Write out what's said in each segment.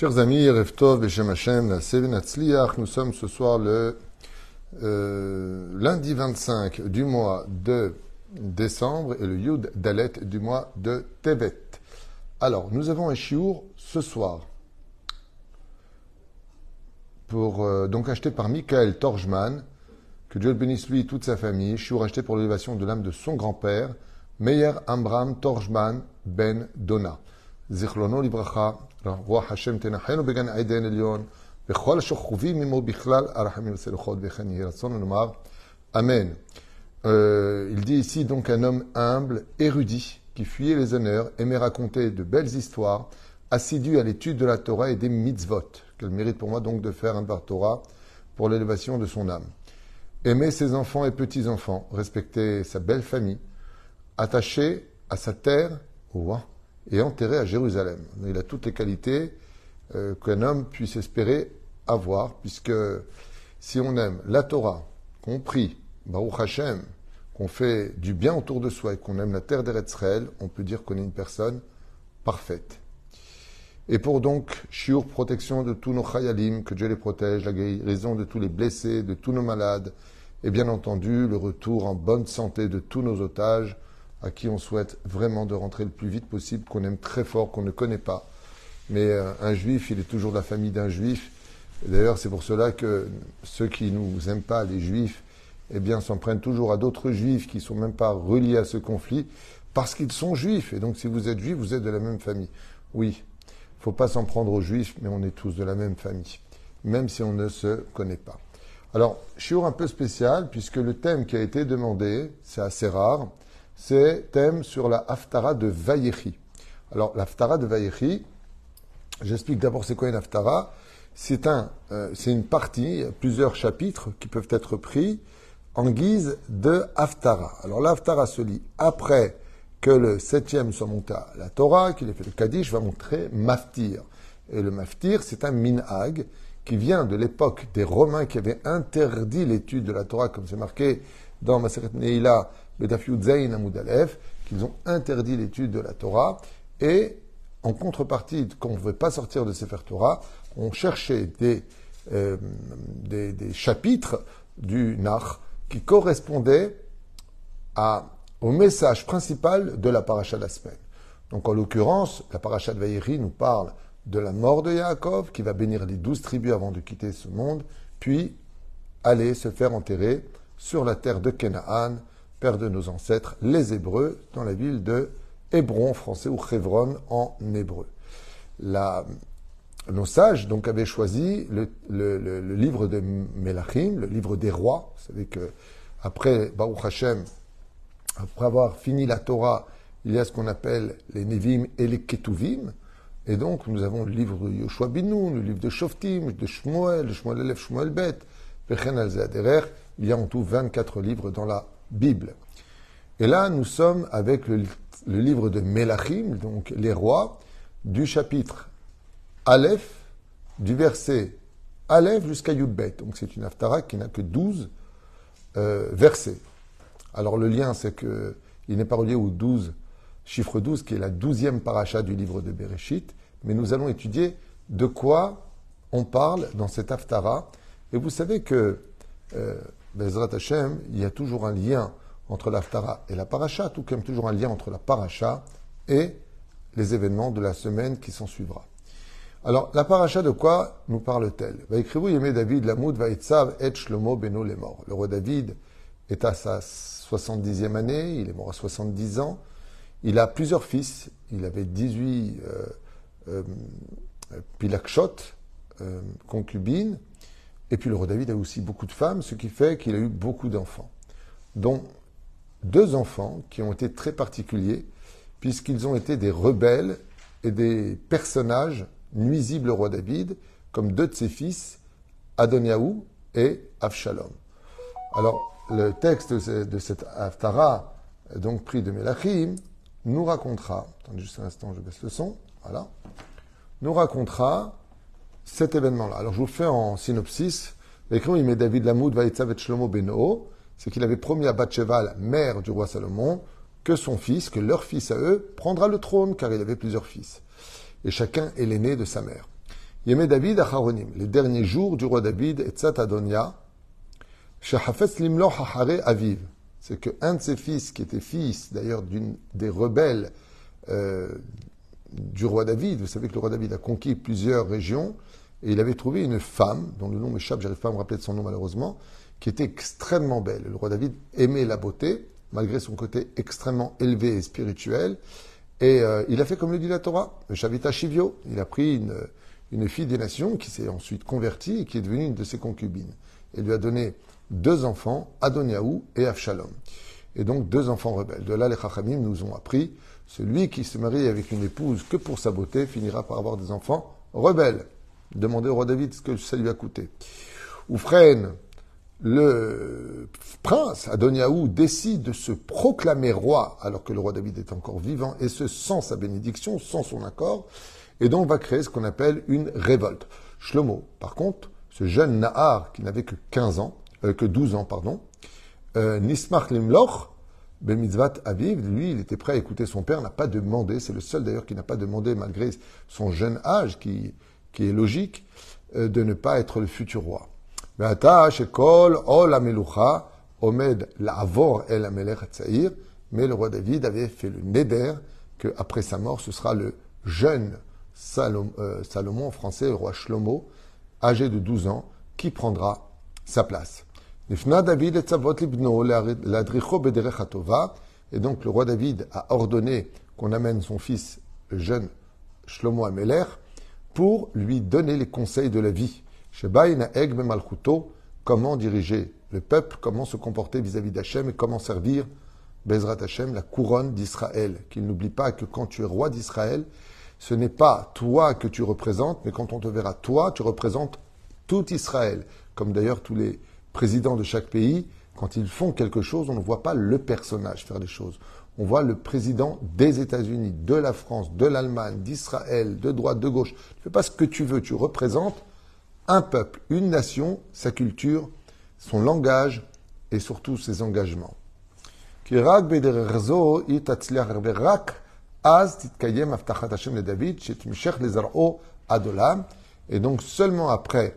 Chers amis, Reftov, Beshem Hashem, nous sommes ce soir le euh, lundi 25 du mois de décembre et le Yud Dalet du mois de Tevet. Alors, nous avons un chiour ce soir. Pour, euh, donc acheté par Michael Torjman, que Dieu bénisse lui et toute sa famille, chiour acheté pour l'élévation de l'âme de son grand-père, Meyer Amram Torjman Ben Dona. Zichlono Libracha, רוח השם תנחנו בגן עדן עליון, וכל השוכבים עמו בכלל, הרחמים והסלוחות וכן יהי רצון לומר, Amen. Euh, il dit ici donc un homme humble, érudit, qui fuyait les honneurs, aimait raconter de belles histoires, assidu à l'étude de la Torah et des mitzvot, qu'elle mérite pour moi donc de faire un bar Torah pour l'élévation de son âme. Aimer ses enfants et petits-enfants, respecter sa belle famille, attaché à sa terre, au roi, et enterré à Jérusalem. Il a toutes les qualités euh, qu'un homme puisse espérer avoir, puisque si on aime la Torah, qu'on prie, Baruch Hashem, qu'on fait du bien autour de soi et qu'on aime la terre d'Eretzraël, on peut dire qu'on est une personne parfaite. Et pour donc, shiur, protection de tous nos chayalim, que Dieu les protège, la guérison de tous les blessés, de tous nos malades, et bien entendu, le retour en bonne santé de tous nos otages, à qui on souhaite vraiment de rentrer le plus vite possible, qu'on aime très fort, qu'on ne connaît pas. Mais euh, un juif, il est toujours de la famille d'un juif. D'ailleurs, c'est pour cela que ceux qui nous aiment pas, les juifs, eh bien, s'en prennent toujours à d'autres juifs qui sont même pas reliés à ce conflit, parce qu'ils sont juifs. Et donc, si vous êtes juif, vous êtes de la même famille. Oui, faut pas s'en prendre aux juifs, mais on est tous de la même famille, même si on ne se connaît pas. Alors, shiur un peu spécial, puisque le thème qui a été demandé, c'est assez rare, c'est thème sur la Haftara de Vayechi. Alors, l'Haftara de Vayechi, j'explique d'abord c'est quoi une Haftara. C'est un, euh, c'est une partie, plusieurs chapitres qui peuvent être pris en guise de Haftara. Alors, l'Haftara se lit après que le septième soit monté à la Torah, qu'il ait fait le Kaddish, va montrer Maftir. Et le Maftir, c'est un minhag qui vient de l'époque des Romains qui avaient interdit l'étude de la Torah, comme c'est marqué dans Maseret Neila, qu'ils ont interdit l'étude de la Torah et en contrepartie, quand on ne pouvait pas sortir de Sefer Torah, on cherchait des, euh, chapitres du Nach qui correspondaient à, au message principal de la paracha de. Donc en l'occurrence, la paracha de Vaïri nous parle de la mort de Yaakov, qui va bénir les douze tribus avant de quitter ce monde, puis aller se faire enterrer sur la terre de Canaan, père de nos ancêtres, les Hébreux, dans la ville de Hébron, français, ou Chevron en hébreu. nos sages donc avaient choisi le, livre de Melachim, le livre des rois. Vous savez que après Baruch Hashem, après avoir fini la Torah, il y a ce qu'on appelle les Nevim et les Ketuvim. Et donc, nous avons le livre de Yoshua Binoun, le livre de Shoftim, de Shmuel, de Shmuel Elef, Shmuel Bet, Bechen al Il y a en tout 24 livres dans la Bible. Et là, nous sommes avec le, livre de Melachim, donc les rois, du chapitre Aleph, du verset Aleph jusqu'à Yudbet. Donc c'est une Haftara qui n'a que 12 euh, versets. Alors le lien, c'est que il n'est pas relié au 12, chiffre 12, qui est la douzième paracha du livre de Bereshit, mais nous allons étudier de quoi on parle dans cette Haftara. Et vous savez que euh, Bezrat Hashem, il y a toujours un lien entre l'Aftara et la Paracha, tout comme toujours un lien entre la Paracha et les événements de la semaine qui s'en suivra. Alors, la Paracha de quoi nous parle-t-elle? David, Lamoud, et Shlomo, Beno, les morts. Le roi David est à sa 70e année, il est mort à 70 ans. Il a plusieurs fils, il avait 18 euh, euh, pilakshot, euh, concubines, et puis le roi David a aussi beaucoup de femmes, ce qui fait qu'il a eu beaucoup d'enfants, dont deux enfants qui ont été très particuliers, puisqu'ils ont été des rebelles et des personnages nuisibles au roi David, comme deux de ses fils, Adoniaou et Avshalom. Alors, le texte de cette Haftara, donc pris de Melachim, nous racontera, attendez juste un instant, je baisse le son, voilà, nous racontera cet événement-là. Alors je vous fais en synopsis. L'écran, il met David Lamoud, Vaïtzav et Shlomo Beno. C'est qu'il avait promis à Bathsheba, mère du roi Salomon, que son fils, que leur fils à eux, prendra le trône, car il avait plusieurs fils. Et chacun est l'aîné de sa mère. Yemé David Acharonim, les derniers jours du roi David, et Tzat Adonia, Limlo Hachare Aviv. C'est qu'un de ses fils, qui était fils d'ailleurs d'une des rebelles euh, du roi David, vous savez que le roi David a conquis plusieurs régions, et il avait trouvé une femme, dont le nom m'échappe, j'arrive pas à me rappeler de son nom malheureusement, qui était extrêmement belle. Le roi David aimait la beauté, malgré son côté extrêmement élevé et spirituel. Et euh, il a fait comme le dit la Torah, le Shavita Shivio. Il a pris une, une fille des nations qui s'est ensuite convertie et qui est devenue une de ses concubines. Et lui a donné deux enfants, Adoniaou et Avshalom. Et donc deux enfants rebelles. De là, les Chachamim nous ont appris, celui qui se marie avec une épouse que pour sa beauté finira par avoir des enfants rebelles. Demandez au roi David ce que ça lui a coûté. Oufren, le prince Adoniaou décide de se proclamer roi alors que le roi David est encore vivant, et ce sans sa bénédiction, sans son accord, et donc va créer ce qu'on appelle une révolte. Shlomo, par contre, ce jeune Nahar qui n'avait que 15 ans, euh, que 12 ans, pardon, euh, Nismach Limloch, Ben Mitzvat Aviv, lui, il était prêt à écouter son père, n'a pas demandé, c'est le seul d'ailleurs qui n'a pas demandé, malgré son jeune âge, qui, qui est logique, euh, de ne pas être le futur roi. Mais le roi David avait fait le neder qu'après sa mort, ce sera le jeune Salomon, Salomon en français, le roi Shlomo, âgé de 12 ans, qui prendra sa place. Et donc le roi David a ordonné qu'on amène son fils, le jeune Shlomo Ameler, pour lui donner les conseils de la vie. Comment diriger le peuple, comment se comporter vis-à-vis d'Hachem et comment servir Bezrat Hachem, la couronne d'Israël. Qu'il n'oublie pas que quand tu es roi d'Israël, ce n'est pas toi que tu représentes, mais quand on te verra toi, tu représentes tout Israël. Comme d'ailleurs tous les présidents de chaque pays, quand ils font quelque chose, on ne voit pas le personnage faire des choses. On voit le président des États-Unis, de la France, de l'Allemagne, d'Israël, de droite, de gauche. Tu ne fais pas ce que tu veux, tu représentes un peuple, une nation, sa culture, son langage et surtout ses engagements. Et donc seulement après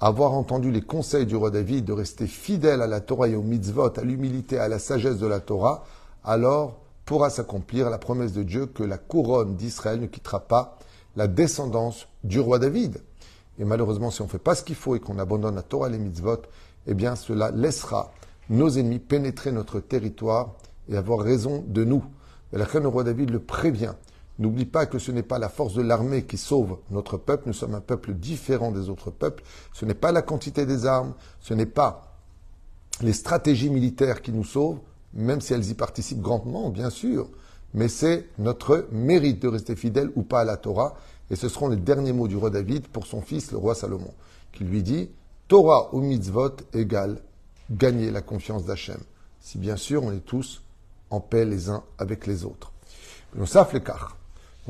avoir entendu les conseils du roi David de rester fidèle à la Torah et au mitzvot, à l'humilité, à la sagesse de la Torah, alors pourra s'accomplir la promesse de Dieu que la couronne d'Israël ne quittera pas la descendance du roi David. Et malheureusement, si on ne fait pas ce qu'il faut et qu'on abandonne la Torah et les mitzvot, eh bien cela laissera nos ennemis pénétrer notre territoire et avoir raison de nous. Et la reine, le roi David le prévient. N'oublie pas que ce n'est pas la force de l'armée qui sauve notre peuple, nous sommes un peuple différent des autres peuples, ce n'est pas la quantité des armes, ce n'est pas les stratégies militaires qui nous sauvent, même si elles y participent grandement, bien sûr, mais c'est notre mérite de rester fidèle ou pas à la Torah, et ce seront les derniers mots du roi David pour son fils, le roi Salomon, qui lui dit Torah ou mitzvot égale gagner la confiance d'Hachem. Si bien sûr on est tous en paix les uns avec les autres. Nous savons l'écart.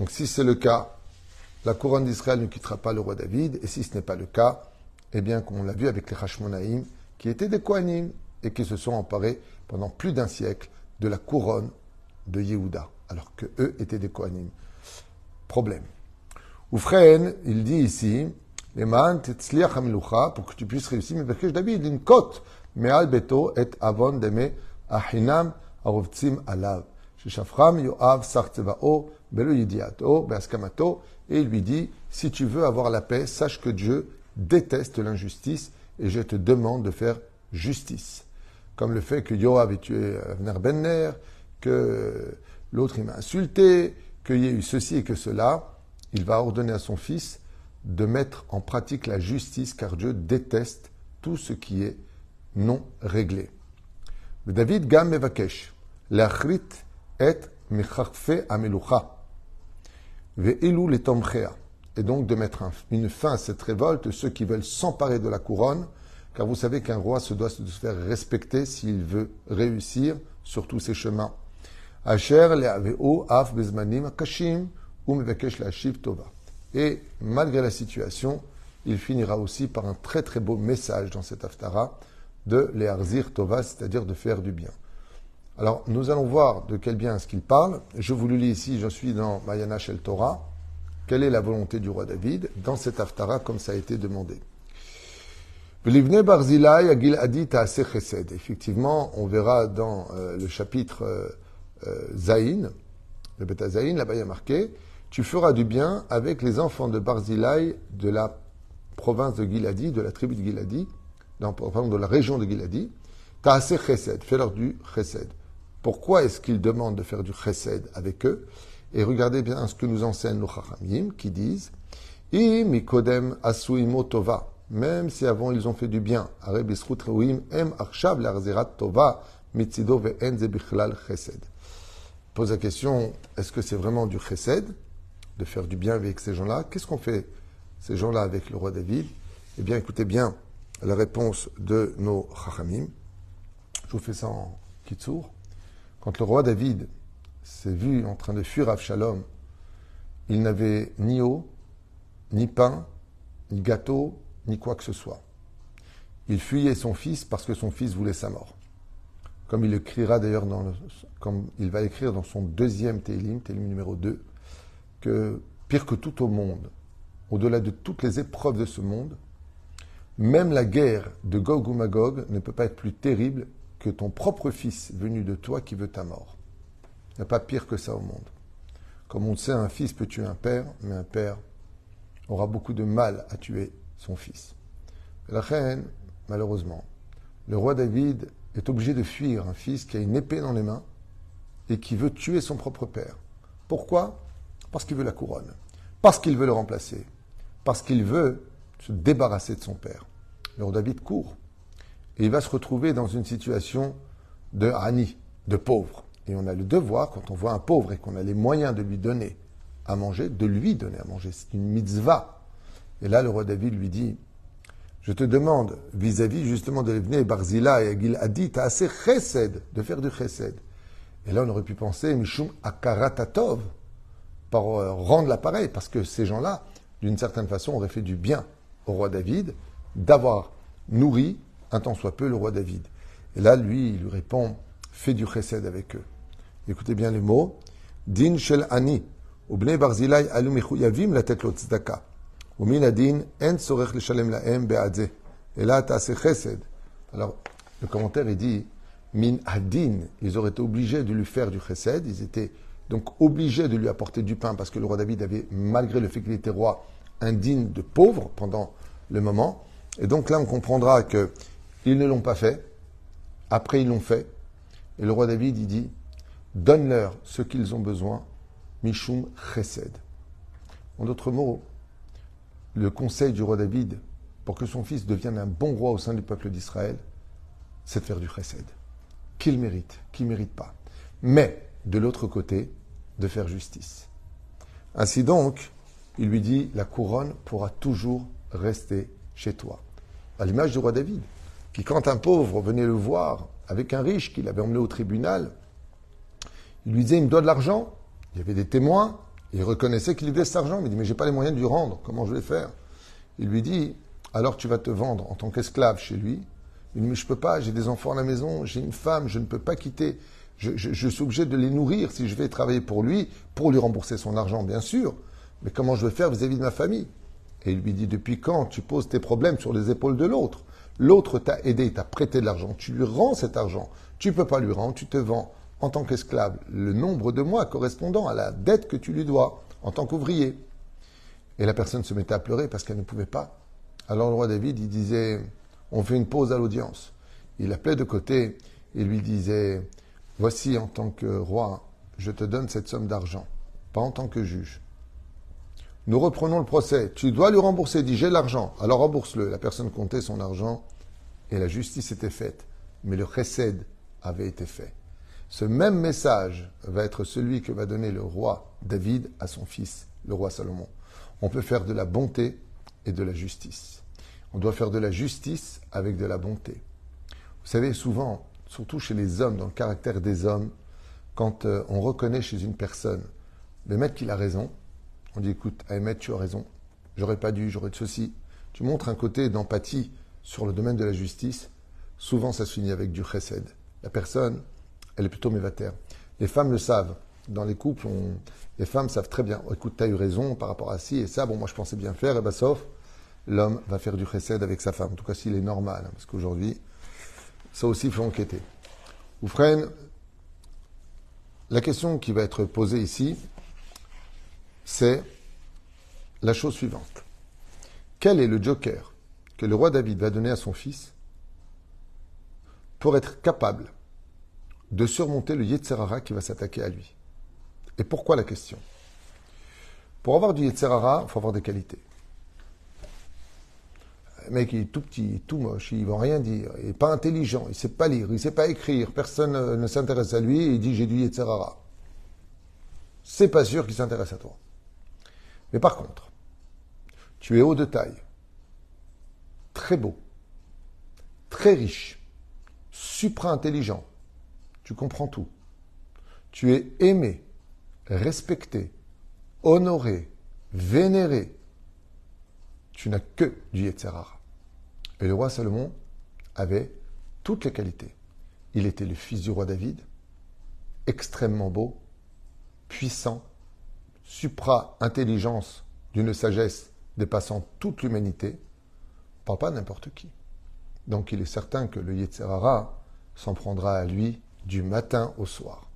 Donc si c'est le cas, la couronne d'Israël ne quittera pas le roi David, et si ce n'est pas le cas, eh bien, comme on l'a vu avec les Hashmonaïm, qui étaient des Kohanim et qui se sont emparés pendant plus d'un siècle de la couronne de Yehuda, alors que eux étaient des Kohanim. Problème. Oufren, il dit ici, pour que tu puisses réussir, mais parce que David, une cote, mais beto et avon deme ahinam arovtsim alav. Yoav et il lui dit Si tu veux avoir la paix, sache que Dieu déteste l'injustice et je te demande de faire justice. Comme le fait que Yoav ait tué Avner Benner, que l'autre il m'a insulté, qu'il y ait eu ceci et que cela, il va ordonner à son fils de mettre en pratique la justice car Dieu déteste tout ce qui est non réglé. David Gam Mevakesh, l'achrit et mechachfe amelucha. Et donc de mettre une fin à cette révolte, ceux qui veulent s'emparer de la couronne, car vous savez qu'un roi se doit se faire respecter s'il veut réussir sur tous ses chemins. Et malgré la situation, il finira aussi par un très très beau message dans cet aftara de Leharzir Tova, c'est-à-dire de faire du bien. Alors, nous allons voir de quel bien est-ce qu'il parle. Je vous le lis ici, je suis dans Mayana Shel Torah, quelle est la volonté du roi David dans cet Haftara comme ça a été demandé. Effectivement, on verra dans euh, le chapitre euh, euh, Zaïn, le Beta Zaïn, là-bas il y a marqué Tu feras du bien avec les enfants de Barzilai de la province de Giladi, de la tribu de Giladi, dans, de la région de Giladi. assez chesed, fais-leur du chesed. Pourquoi est-ce qu'ils demandent de faire du chesed avec eux Et regardez bien ce que nous enseignent nos chachamim, qui disent Imikodem asuimo tova même si avant ils ont fait du bien. Pose la question, est-ce que c'est vraiment du chesed de faire du bien avec ces gens-là? Qu'est-ce qu'on fait ces gens-là avec le roi David? Eh bien, écoutez bien la réponse de nos chachamim. Je vous fais ça en kitsour. Quand le roi David s'est vu en train de fuir Avshalom, il n'avait ni eau, ni pain, ni gâteau, ni quoi que ce soit. Il fuyait son fils parce que son fils voulait sa mort. Comme il écrira d'ailleurs comme il va écrire dans son deuxième Télim, Télim numéro 2, que pire que tout au monde, au-delà de toutes les épreuves de ce monde, même la guerre de Gog ou Magog ne peut pas être plus terrible que ton propre fils venu de toi qui veut ta mort. Il n'y a pas pire que ça au monde. Comme on le sait, un fils peut tuer un père, mais un père aura beaucoup de mal à tuer son fils. La reine, malheureusement, le roi David est obligé de fuir un fils qui a une épée dans les mains et qui veut tuer son propre père. Pourquoi? Parce qu'il veut la couronne, parce qu'il veut le remplacer, parce qu'il veut se débarrasser de son père. Le roi David court et il va se retrouver dans une situation de Hani, de pauvre. Et on a le devoir, quand on voit un pauvre et qu'on a les moyens de lui donner à manger, de lui donner à manger. C'est une mitzvah et là, le roi David lui dit, je te demande, vis-à-vis justement de l'Evné Barzila et Agil Adi, tu as assez chesed, de faire du chesed. Et là, on aurait pu penser, Mishum Akaratatov, par euh, rendre l'appareil, parce que ces gens-là, d'une certaine façon, auraient fait du bien au roi David d'avoir nourri, un tant soit peu, le roi David. Et là, lui, il lui répond, fais du chesed avec eux. Écoutez bien les mots. Din shel ani, barzilai alu la tête tzedaka. Alors, le commentaire, il dit, min adin, ils auraient été obligés de lui faire du chesed, ils étaient donc obligés de lui apporter du pain parce que le roi David avait, malgré le fait qu'il était roi, indigne de pauvre pendant le moment. Et donc là, on comprendra que ils ne l'ont pas fait. Après, ils l'ont fait. Et le roi David, il dit, donne-leur ce qu'ils ont besoin, mishum chesed. En d'autres mots, le conseil du roi David pour que son fils devienne un bon roi au sein du peuple d'Israël, c'est de faire du chesed. Qu'il mérite, qu'il ne mérite pas. Mais, de l'autre côté, de faire justice. Ainsi donc, il lui dit, la couronne pourra toujours rester chez toi. À l'image du roi David, qui quand un pauvre venait le voir avec un riche qu'il avait emmené au tribunal, il lui disait, il me doit de l'argent. Il y avait des témoins, il reconnaissait qu'il devait cet argent, mais il dit, mais j'ai pas les moyens de lui rendre, comment je vais faire? Il lui dit, alors tu vas te vendre en tant qu'esclave chez lui. Il dit, mais je peux pas, j'ai des enfants à la maison, j'ai une femme, je ne peux pas quitter. Je, suis obligé de les nourrir si je vais travailler pour lui, pour lui rembourser son argent, bien sûr. Mais comment je vais faire vis-à-vis de ma famille? Et il lui dit, depuis quand tu poses tes problèmes sur les épaules de l'autre? L'autre t'a aidé, t'a prêté de l'argent, tu lui rends cet argent. Tu ne peux pas lui rendre, tu te vends en tant qu'esclave le nombre de mois correspondant à la dette que tu lui dois en tant qu'ouvrier. Et la personne se mettait à pleurer parce qu'elle ne pouvait pas. Alors le roi David, il disait, on fait une pause à l'audience. Il appelait de côté et lui disait, voici en tant que roi, je te donne cette somme d'argent, pas en tant que juge. Nous reprenons le procès. Tu dois lui rembourser. Dit, j'ai l'argent. Alors rembourse-le. La personne comptait son argent et la justice était faite. Mais le chesed avait été fait. Ce même message va être celui que va donner le roi David à son fils, le roi Salomon. On peut faire de la bonté et de la justice. On doit faire de la justice avec de la bonté. Vous savez, souvent, surtout chez les hommes, dans le caractère des hommes, quand euh, on reconnaît chez une personne le maître qu'il a raison, on dit écoute, Ahmed, tu as raison, j'aurais pas dû, j'aurais de ceci. Tu montres un côté d'empathie sur le domaine de la justice, souvent ça se finit avec du chesed. La personne, elle est plutôt mévataire. Les femmes le savent. Dans les couples, les femmes savent très bien, écoute, tu as eu raison par rapport à ci et ça, bon, moi je pensais bien faire, et ben sauf, l'homme va faire du chesed avec sa femme, en tout cas s'il est normal, hein, parce qu'aujourd'hui, ça aussi il faut enquêter. Oufren, la question qui va être posée ici, c'est la chose suivante. Quel est le joker que le roi David va donner à son fils pour être capable de surmonter le Yetzerara qui va s'attaquer à lui? Et pourquoi la question? Pour avoir du Yetzerara, il faut avoir des qualités. Le mec, il est tout petit, tout moche, il ne va rien dire, il n'est pas intelligent, il ne sait pas lire, il ne sait pas écrire, personne ne s'intéresse à lui et il dit j'ai du Yetzerara. C'est pas sûr qu'il s'intéresse à toi. Mais par contre, tu es haut de taille, très beau, très riche, supra-intelligent, tu comprends tout. Tu es aimé, respecté, honoré, vénéré. Tu n'as que du Yetzerara. Et le roi Salomon avait toutes les qualités. Il était le fils du roi David, extrêmement beau, puissant, supra-intelligence d'une sagesse dépassant toute l'humanité, parle pas n'importe qui. Donc il est certain que le Yetzerara s'en prendra à lui du matin au soir.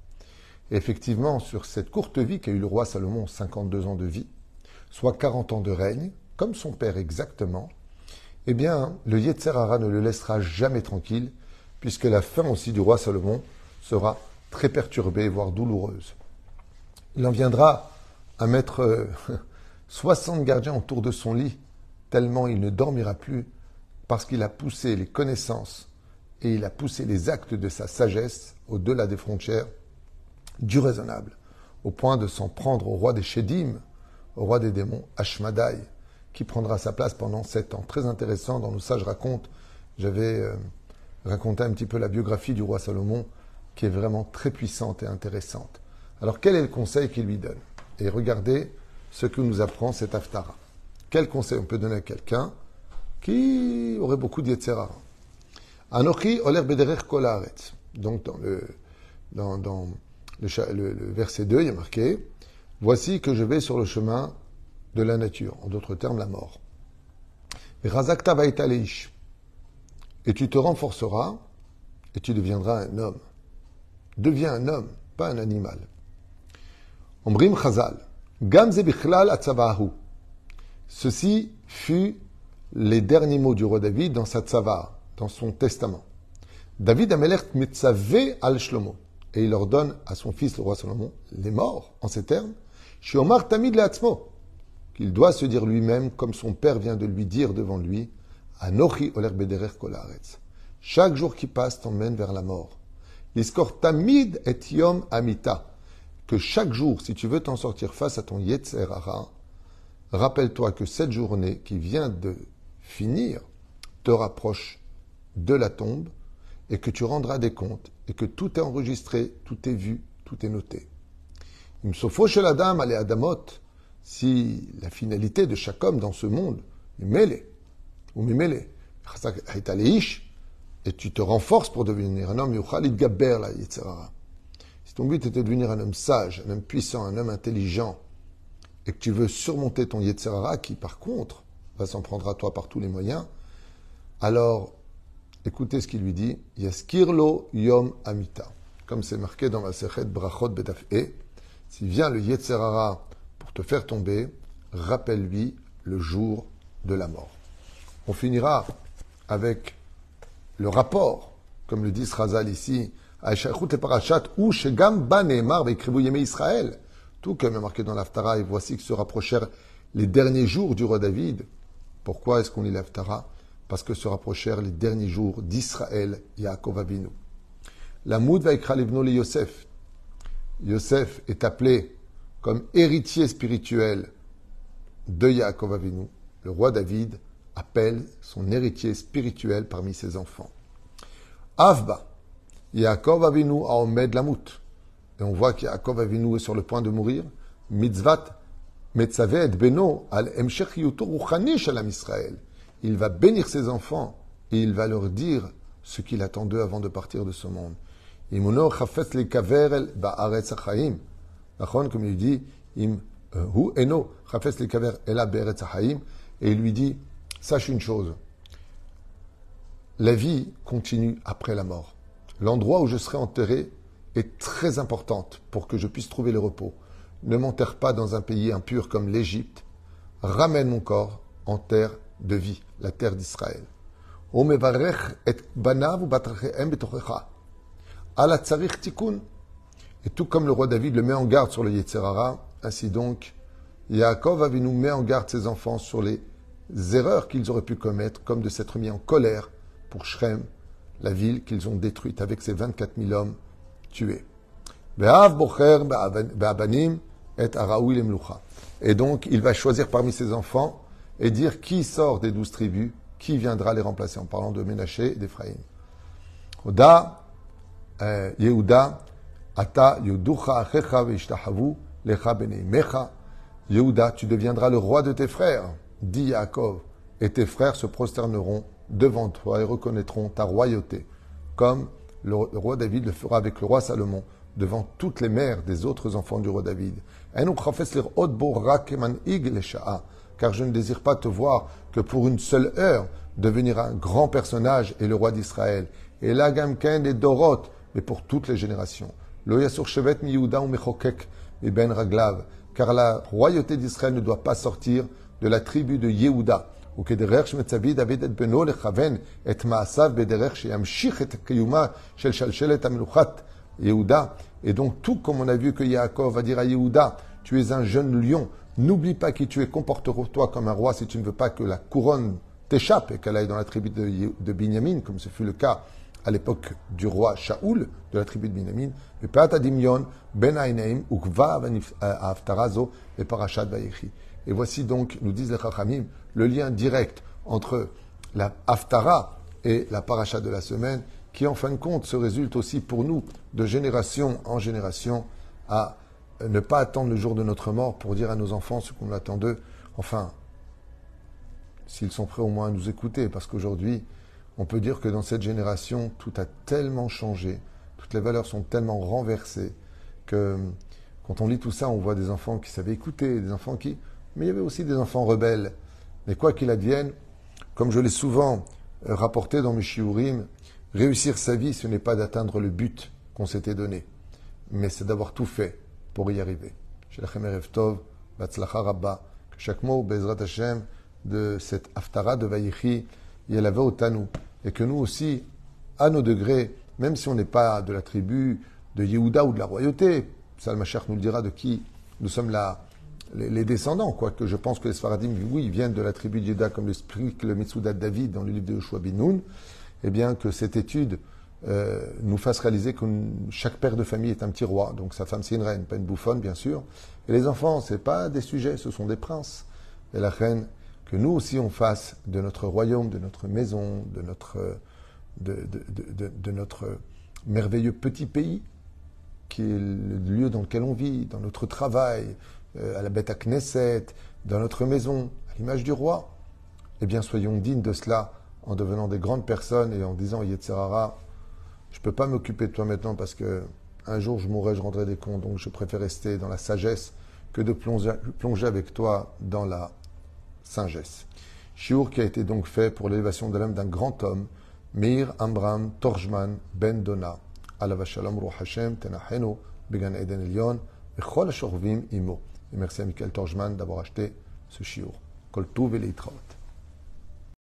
Et effectivement, sur cette courte vie qu'a eu le roi Salomon, 52 ans de vie, soit 40 ans de règne, comme son père exactement, eh bien, le Yetzerara ne le laissera jamais tranquille, puisque la fin aussi du roi Salomon sera très perturbée, voire douloureuse. Il en viendra à mettre 60 euh, gardiens autour de son lit, tellement il ne dormira plus, parce qu'il a poussé les connaissances et il a poussé les actes de sa sagesse au-delà des frontières du raisonnable, au point de s'en prendre au roi des Shédim, au roi des démons, Ashmadai, qui prendra sa place pendant sept ans. Très intéressant, dans nos sages raconte, j'avais euh, raconté un petit peu la biographie du roi Salomon, qui est vraiment très puissante et intéressante. Alors quel est le conseil qu'il lui donne? Et regardez ce que nous apprend cet Aftara. Quel conseil on peut donner à quelqu'un qui aurait beaucoup d'Yetzera Anochi oler. Donc dans le, dans, le, verset 2, il y a marqué Voici que je vais sur le chemin de la nature, en d'autres termes la mort. Razakta Et tu te renforceras et tu deviendras un homme. Deviens un homme, pas un animal. Omrim Chazal. Gamze bichlal. Ceci fut les derniers mots du roi David dans sa tzava, dans son testament. David Amelech mitzave al Shlomo. Et il ordonne à son fils, le roi Salomon, les morts, en ces termes, Shiomar tamid leatzmo, qu'il doit se dire lui-même, comme son père vient de lui dire devant lui, Anochi oler bederer kolaretz. Chaque jour qui passe t'emmène vers la mort. L'iskor tamid et yom amita. Que chaque jour, si tu veux t'en sortir face à ton Yetzerara, rappelle-toi que cette journée qui vient de finir te rapproche de la tombe et que tu rendras des comptes et que tout est enregistré, tout est vu, tout est noté. chez la dame, allez Adamot, si la finalité de chaque homme dans ce monde est mêlée, ou mêlée, et tu te renforces pour devenir un homme, si ton but était de devenir un homme sage, un homme puissant, un homme intelligent, et que tu veux surmonter ton Yetzerara, qui par contre va s'en prendre à toi par tous les moyens, alors écoutez ce qu'il lui dit, Yaskirlo Yom Amita. Comme c'est marqué dans la Sechet Brachot Betaf E, s'il vient le Yetzerara pour te faire tomber, rappelle-lui le jour de la mort. On finira avec le rapport, comme le dit Srazal ici, ou Shegam Banemar Israël. Tout comme est marqué dans l'Aftara, et voici que se rapprochèrent les derniers jours du roi David. Pourquoi est-ce qu'on lit l'Aftara? Parce que se rapprochèrent les derniers jours d'Israël, Yaakov Avinu. La Moud va écrire le Yosef. Yosef est appelé comme héritier spirituel de Yaakov Avinu. Le roi David appelle son héritier spirituel parmi ses enfants. Avba, Yaakov Avinu a Omed Lamut. Et on voit qu'Yaakov Avinu est sur le point de mourir. Mitzvat Metzaveh Beno al Shalom Israël. Il va bénir ses enfants et il va leur dire ce qu'il attend d'eux avant de partir de ce monde. Comme il dit, euh, et il lui dit, sache une chose, la vie continue après la mort. L'endroit où je serai enterré est très importante pour que je puisse trouver le repos. Ne m'enterre pas dans un pays impur comme l'Égypte. Ramène mon corps en terre de vie, la terre d'Israël. et tout comme le roi David le met en garde sur le Yetzerara, ainsi donc, Yaakov nous met en garde ses enfants sur les erreurs qu'ils auraient pu commettre, comme de s'être mis en colère pour Shrem, la ville qu'ils ont détruite avec ses 24 000 hommes tués. Et donc, il va choisir parmi ses enfants et dire qui sort des douze tribus, qui viendra les remplacer, en parlant de Ménaché et d'Éphraïm. Oda, euh, Yehuda, Ata, Yehuducha, Achecha, Veishtahavu, Lecha, Mecha. Yehuda, tu deviendras le roi de tes frères, dit Yaakov, et tes frères se prosterneront devant toi et reconnaîtront ta royauté, comme le roi David le fera avec le roi Salomon devant toutes les mères des autres enfants du roi David. Car je ne désire pas te voir que pour une seule heure devenir un grand personnage et le roi d'Israël. Et la gamken et Dorot, mais pour toutes les générations. ben raglav. Car la royauté d'Israël ne doit pas sortir de la tribu de Yehuda. וכדרך שמצווי דוד את בנו לכוון את מעשיו בדרך שימשיך את קיומה של שלשלת המלוכת Yehuda. Et donc, tout comme on a vu que Yaakov va dire à Yehuda, tu es un jeune lion, n'oublie pas qui tu es, comporte-toi comme un roi si tu ne veux pas que la couronne t'échappe et qu'elle aille dans la tribu de, de Binyamin, comme ce fut le cas à l'époque du roi Shaoul de la tribu de Binyamin. Et ben et parashat Et voici donc, nous disent les Chachamim, le lien direct entre la Haftara et la paracha de la semaine, qui en fin de compte se résulte aussi pour nous, de génération en génération, à ne pas attendre le jour de notre mort pour dire à nos enfants ce qu'on attend d'eux. Enfin, s'ils sont prêts au moins à nous écouter, parce qu'aujourd'hui, on peut dire que dans cette génération, tout a tellement changé, toutes les valeurs sont tellement renversées, que quand on lit tout ça, on voit des enfants qui savaient écouter, des enfants qui... Mais il y avait aussi des enfants rebelles. Mais quoi qu'il advienne, comme je l'ai souvent euh, rapporté dans mes shiurim, réussir sa vie, ce n'est pas d'atteindre le but qu'on s'était donné, mais c'est d'avoir tout fait pour y arriver. Tov, Rabba, que chaque mot, Bezrat Hashem, de cette Haftara de Vayichi, Yelave Otanu, et que nous aussi, à nos degrés, même si on n'est pas de la tribu de Yehuda ou de la royauté, Salmachach nous le dira de qui nous sommes là les, descendants, quoique je pense que les Sfaradim, oui, viennent de la tribu de comme l'explique le Mitsouda David dans le livre de Yoshua Binoun, eh bien que cette étude euh, nous fasse réaliser que chaque père de famille est un petit roi, donc sa femme c'est une reine, pas une bouffonne bien sûr, et les enfants, c'est pas des sujets, ce sont des princes. Et la reine, que nous aussi on fasse de notre royaume, de notre maison, de notre, de, notre merveilleux petit pays, qui est le lieu dans lequel on vit, dans notre travail, à la bête à Knesset, dans notre maison, à l'image du roi, eh bien soyons dignes de cela en devenant des grandes personnes et en disant Yetzerara, je ne peux pas m'occuper de toi maintenant parce que un jour je mourrai, je rendrai des comptes, donc je préfère rester dans la sagesse que de plonger, plonger avec toi dans la sagesse. Shiur qui a été donc fait pour l'élévation de l'âme d'un grand homme, Meir Amram Torjman Ben Dona, Alava Shalom Ruh Hashem Tenachenu Began Eden Elyon, Bechol Imo. Et merci à Michael Torjman d'avoir acheté ce chiour. Kol et